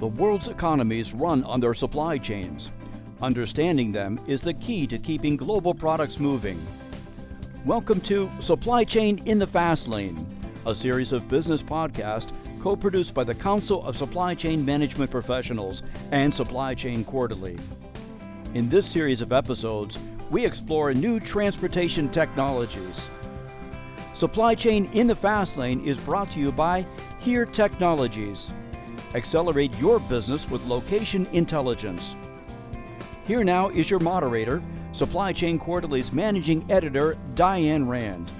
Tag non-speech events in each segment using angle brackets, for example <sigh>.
The world's economies run on their supply chains. Understanding them is the key to keeping global products moving. Welcome to Supply Chain in the Fast Lane, a series of business podcasts co produced by the Council of Supply Chain Management Professionals and Supply Chain Quarterly. In this series of episodes, we explore new transportation technologies. Supply Chain in the Fast Lane is brought to you by Here Technologies. Accelerate your business with location intelligence. Here now is your moderator, Supply Chain Quarterly's managing editor, Diane Rand.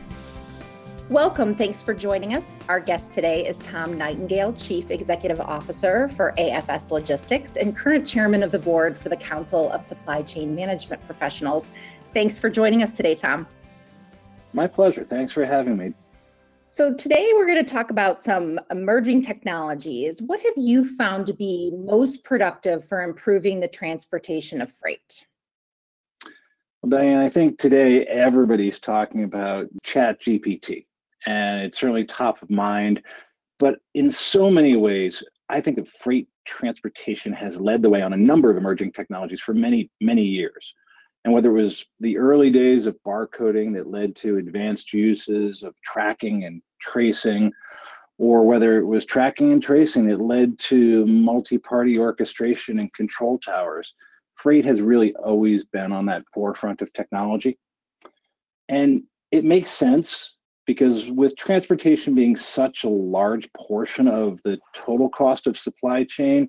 Welcome. Thanks for joining us. Our guest today is Tom Nightingale, Chief Executive Officer for AFS Logistics and current chairman of the board for the Council of Supply Chain Management Professionals. Thanks for joining us today, Tom. My pleasure. Thanks for having me. So, today we're going to talk about some emerging technologies. What have you found to be most productive for improving the transportation of freight? Well, Diane, I think today everybody's talking about ChatGPT, and it's certainly top of mind. But in so many ways, I think that freight transportation has led the way on a number of emerging technologies for many, many years. And whether it was the early days of barcoding that led to advanced uses of tracking and tracing, or whether it was tracking and tracing that led to multi party orchestration and control towers, freight has really always been on that forefront of technology. And it makes sense because with transportation being such a large portion of the total cost of supply chain,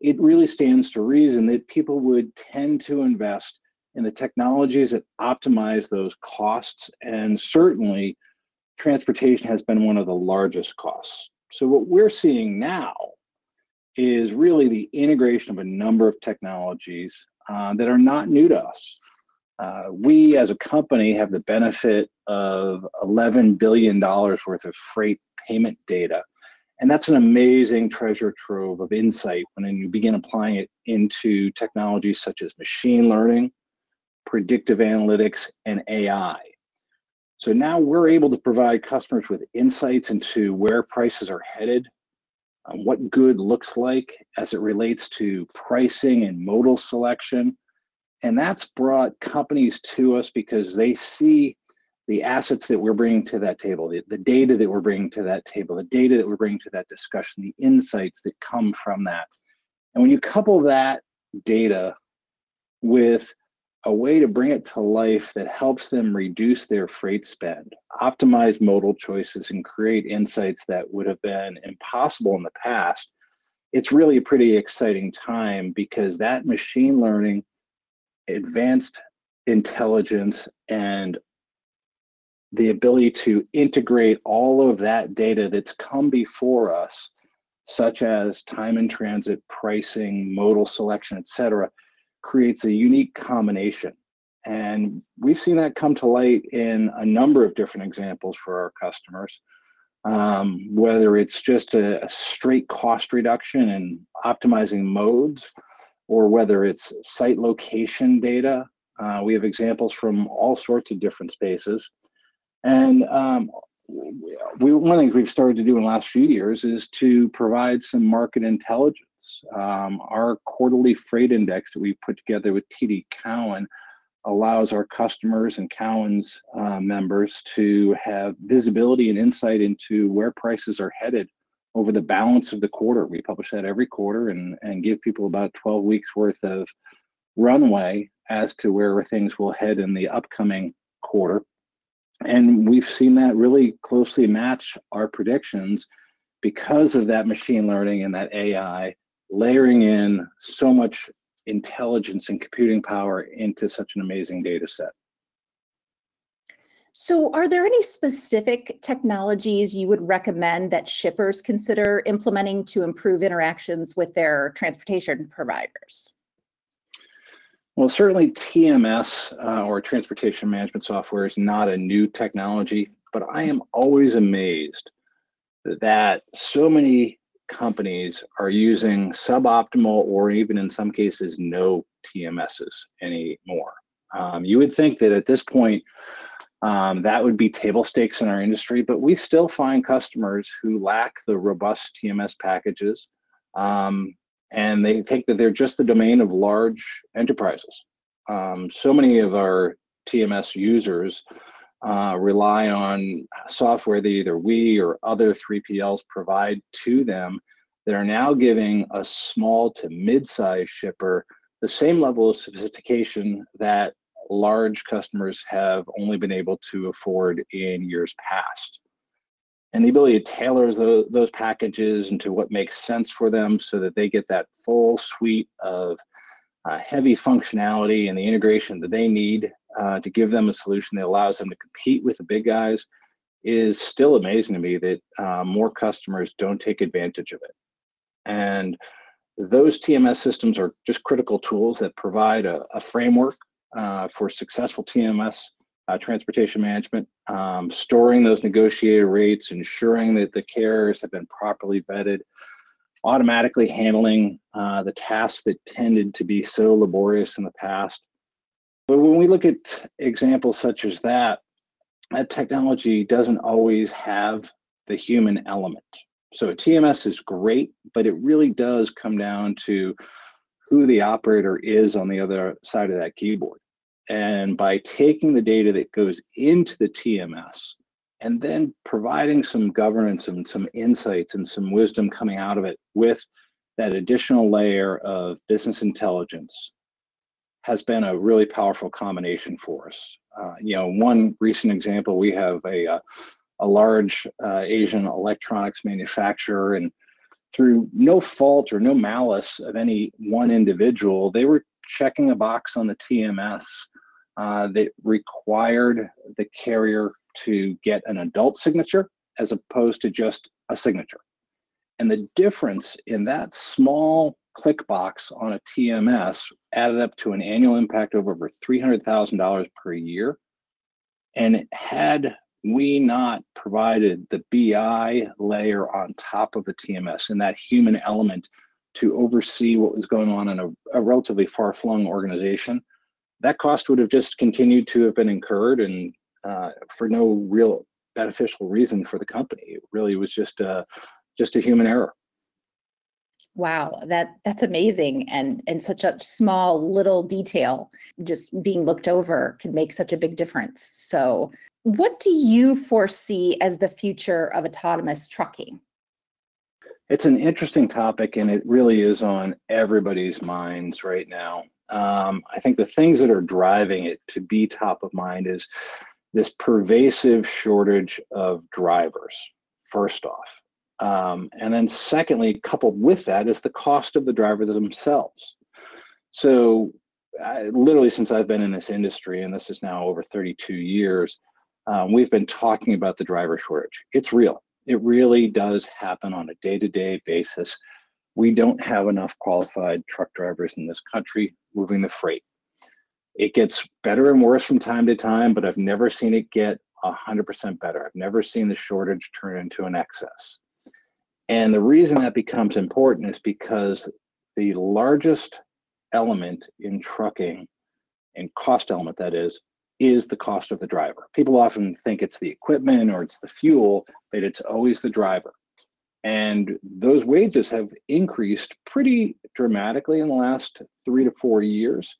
it really stands to reason that people would tend to invest in the technologies that optimize those costs. And certainly, transportation has been one of the largest costs. So, what we're seeing now is really the integration of a number of technologies uh, that are not new to us. Uh, we as a company have the benefit of $11 billion worth of freight payment data. And that's an amazing treasure trove of insight when you begin applying it into technologies such as machine learning, predictive analytics, and AI. So now we're able to provide customers with insights into where prices are headed, um, what good looks like as it relates to pricing and modal selection. And that's brought companies to us because they see the assets that we're bringing to that table, the, the data that we're bringing to that table, the data that we're bringing to that discussion, the insights that come from that. And when you couple that data with a way to bring it to life that helps them reduce their freight spend, optimize modal choices, and create insights that would have been impossible in the past. It's really a pretty exciting time because that machine learning, advanced intelligence, and the ability to integrate all of that data that's come before us, such as time in transit, pricing, modal selection, et cetera, creates a unique combination. And we've seen that come to light in a number of different examples for our customers. Um, whether it's just a, a, straight cost reduction and optimizing modes, or whether it's site location data. Uh, we have examples from all sorts of different spaces. And um, we, one of the things we've started to do in the last few years is to provide some market intelligence um, our quarterly freight index that we put together with TD Cowen allows our customers and Cowen's uh, members to have visibility and insight into where prices are headed over the balance of the quarter. We publish that every quarter and, and give people about 12 weeks worth of runway as to where things will head in the upcoming quarter. And we've seen that really closely match our predictions because of that machine learning and that AI layering in so much intelligence and computing power into such an amazing data set. So, are there any specific technologies you would recommend that shippers consider implementing to improve interactions with their transportation providers? Well, certainly TMS uh, or transportation management software is not a new technology, but I am always amazed that so many companies are using suboptimal or even in some cases no TMSs anymore. Um, you would think that at this point, um, that would be table stakes in our industry, but we still find customers who lack the robust TMS packages. Um, and they think that they're just the domain of large enterprises. Um, so many of our TMS users uh, rely on software that either we or other 3PLs provide to them that are now giving a small to mid-sized shipper the same level of sophistication that large customers have only been able to afford in years past. And the ability to tailor those, those packages into what makes sense for them so that they get that full suite of uh, heavy functionality and the integration that they need uh, to give them a solution that allows them to compete with the big guys is still amazing to me that uh, more customers don't take advantage of it. And those TMS systems are just critical tools that provide a, a framework uh, for successful TMS uh, transportation management, um, storing those negotiated rates, ensuring that the carriers have been properly vetted, automatically handling uh, the tasks that tended to be so laborious in the past. But when we look at examples such as that, that technology doesn't always have the human element. So TMS is great, but it really does come down to who the operator is on the other side of that keyboard. And by taking the data that goes into the TMS and then providing some governance and some insights and some wisdom coming out of it with that additional layer of business intelligence has been a really powerful combination for us. Uh, you know, one recent example, we have a, a, a large uh, Asian electronics manufacturer and through no fault or no malice of any one individual, they were checking a box on the TMS uh, that required the carrier to get an adult signature as opposed to just a signature. And the difference in that small click box on a TMS added up to an annual impact of over $300,000 per year. And had we not provided the BI layer on top of the TMS and that human element to oversee what was going on in a, a relatively far flung organization, that cost would have just continued to have been incurred and uh, for no real beneficial reason for the company. It really was just a, just a human error. Wow, that that's amazing, and and such a small little detail just being looked over can make such a big difference. So, what do you foresee as the future of autonomous trucking? It's an interesting topic, and it really is on everybody's minds right now. Um, I think the things that are driving it to be top of mind is this pervasive shortage of drivers, first off. Um, and then, secondly, coupled with that is the cost of the drivers themselves. So, I, literally, since I've been in this industry, and this is now over 32 years, um, we've been talking about the driver shortage. It's real. It really does happen on a day to day basis we don't have enough qualified truck drivers in this country moving the freight. It gets better and worse from time to time, but I've never seen it get 100% better. I've never seen the shortage turn into an excess. And the reason that becomes important is because the largest element in trucking, and cost element that is, is the cost of the driver. People often think it's the equipment or it's the fuel, but it's always the driver. And those wages have increased pretty dramatically in the last three to four years,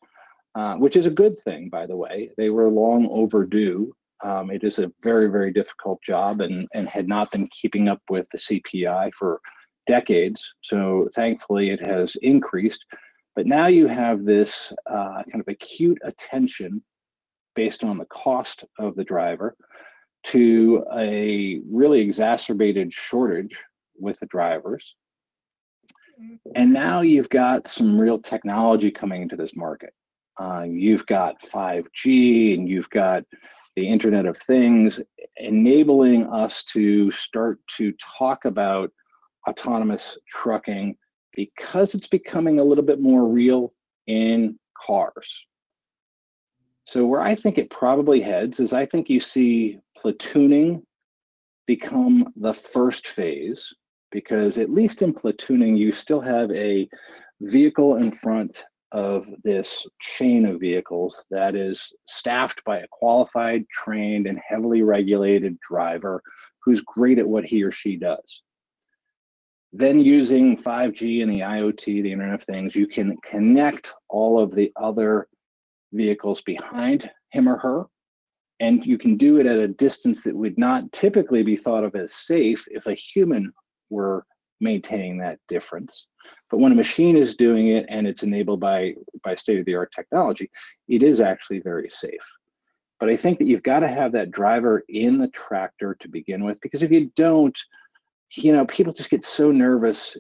uh, which is a good thing, by the way. They were long overdue. Um, it is a very, very difficult job and, and had not been keeping up with the CPI for decades. So thankfully, it has increased. But now you have this uh, kind of acute attention based on the cost of the driver to a really exacerbated shortage with the drivers. And now you've got some real technology coming into this market. Uh, you've got 5G and you've got the Internet of Things enabling us to start to talk about autonomous trucking because it's becoming a little bit more real in cars. So, where I think it probably heads is I think you see platooning become the first phase because at least in platooning, you still have a vehicle in front of this chain of vehicles that is staffed by a qualified, trained, and heavily regulated driver who's great at what he or she does. then using 5G and the IoT, the Internet of Things, you can connect all of the other vehicles behind him or her. And you can do it at a distance that would not typically be thought of as safe if a human were maintaining that difference. But when a machine is doing it and it's enabled by, by state of the art technology, it is actually very safe. But I think that you've got to have that driver in the tractor to begin with, because if you don't, you know, people just get so nervous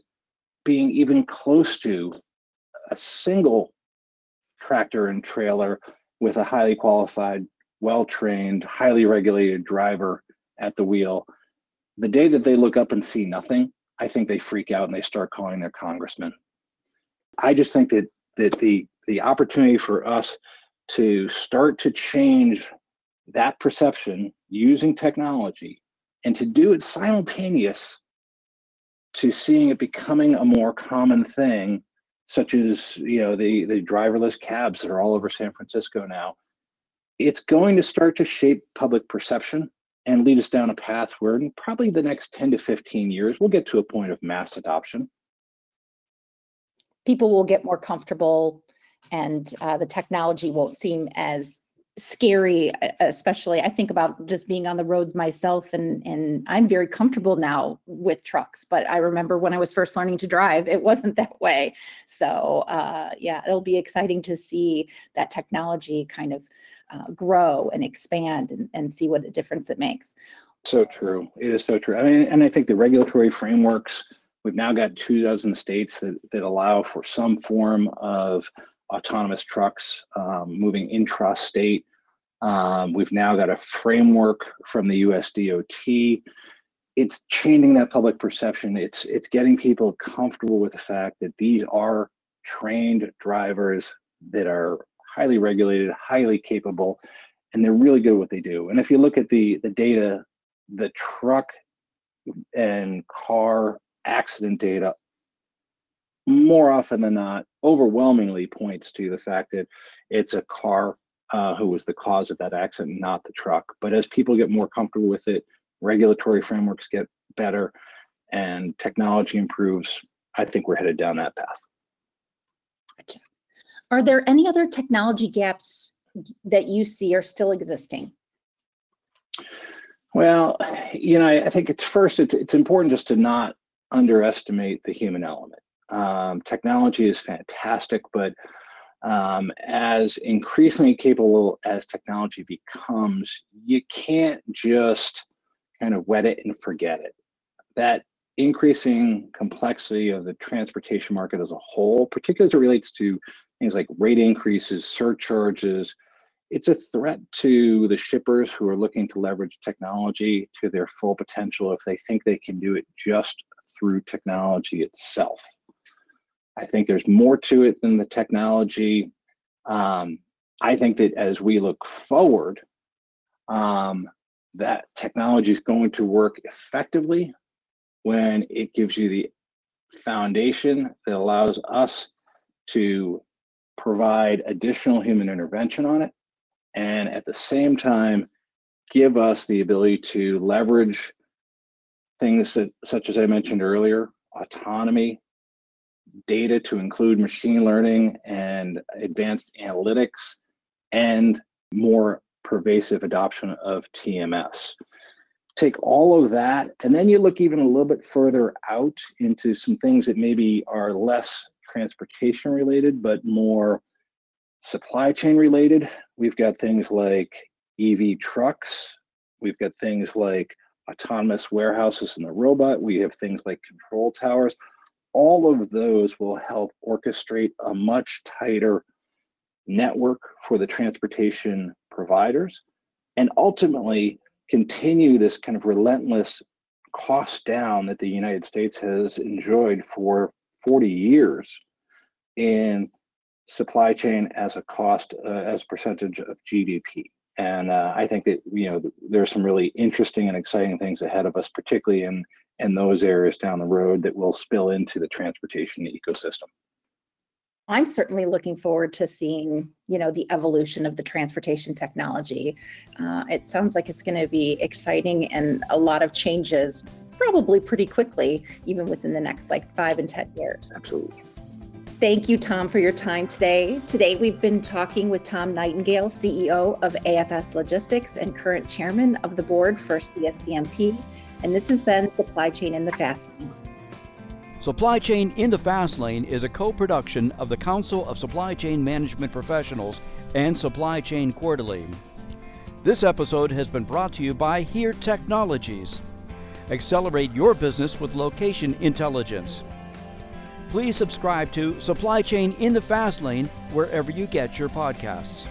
being even close to a single tractor and trailer with a highly qualified, well trained, highly regulated driver at the wheel. The day that they look up and see nothing, I think they freak out and they start calling their congressman. I just think that that the the opportunity for us to start to change that perception using technology and to do it simultaneous to seeing it becoming a more common thing such as you know the the driverless cabs that are all over San Francisco now it's going to start to shape public perception and lead us down a path where in probably the next 10 to 15 years we'll get to a point of mass adoption. People will get more comfortable and uh, the technology won't seem as scary especially i think about just being on the roads myself and and i'm very comfortable now with trucks but i remember when i was first learning to drive it wasn't <laughs> that way. So uh, yeah it'll be exciting to see that technology kind of uh, grow and expand and, and see what a difference it makes so true it is so true i mean and i think the regulatory frameworks we've now got two dozen states that that allow for some form of autonomous trucks um, moving intra-state. Um, we've now got a framework from the US DOT. It's changing that public perception. It's it's getting people comfortable with the fact that these are trained drivers that are highly regulated, highly capable, and they're really good at what they do. And if you look at the the data, the truck and car accident data more often than not, overwhelmingly points to the fact that it's a car uh, who was the cause of that accident, not the truck. But as people get more comfortable with it, regulatory frameworks get better, and technology improves, I think we're headed down that path. Are there any other technology gaps that you see are still existing? Well, you know, I think it's first, it's, it's important just to not underestimate the human element. Um, technology is fantastic, but um, as increasingly capable as technology becomes, you can't just kind of wet it and forget it. That increasing complexity of the transportation market as a whole, particularly as it relates to things like rate increases, surcharges, it's a threat to the shippers who are looking to leverage technology to their full potential if they think they can do it just through technology itself. I think there's more to it than the technology. Um, I think that as we look forward, um, that technology is going to work effectively when it gives you the foundation that allows us to provide additional human intervention on it and at the same time give us the ability to leverage things that such as i mentioned earlier autonomy data to include machine learning and advanced analytics and more pervasive adoption of TMS. Take all of that, and then you look even a little bit further out into some things that maybe are less transportation related, but more supply chain related. We've got things like EV trucks, we've got things like autonomous warehouses and the robot, we have things like control towers. All of those will help orchestrate a much tighter network for the transportation providers. And ultimately continue this kind of relentless cost down that the United States has enjoyed for 40 years in supply chain as a cost uh, as a percentage of GDP. And uh, I think that you know there's some really interesting and exciting things ahead of us, particularly in in those areas down the road that will spill into the transportation ecosystem. I'm certainly looking forward to seeing, you know, the evolution of the transportation technology. Uh, it sounds like it's going to be exciting and a lot of changes probably pretty quickly, even within the next like five and 10 years. Absolutely. Thank you, Tom, for your time today. Today, we've been talking with Tom Nightingale, CEO of AFS Logistics and current chairman of the board for CSCMP. And this has been Supply Chain in the Fast Lane. Supply Chain in the Fast Lane is a co production of the Council of Supply Chain Management Professionals and Supply Chain Quarterly. This episode has been brought to you by Here Technologies. Accelerate your business with location intelligence. Please subscribe to Supply Chain in the Fast Lane wherever you get your podcasts.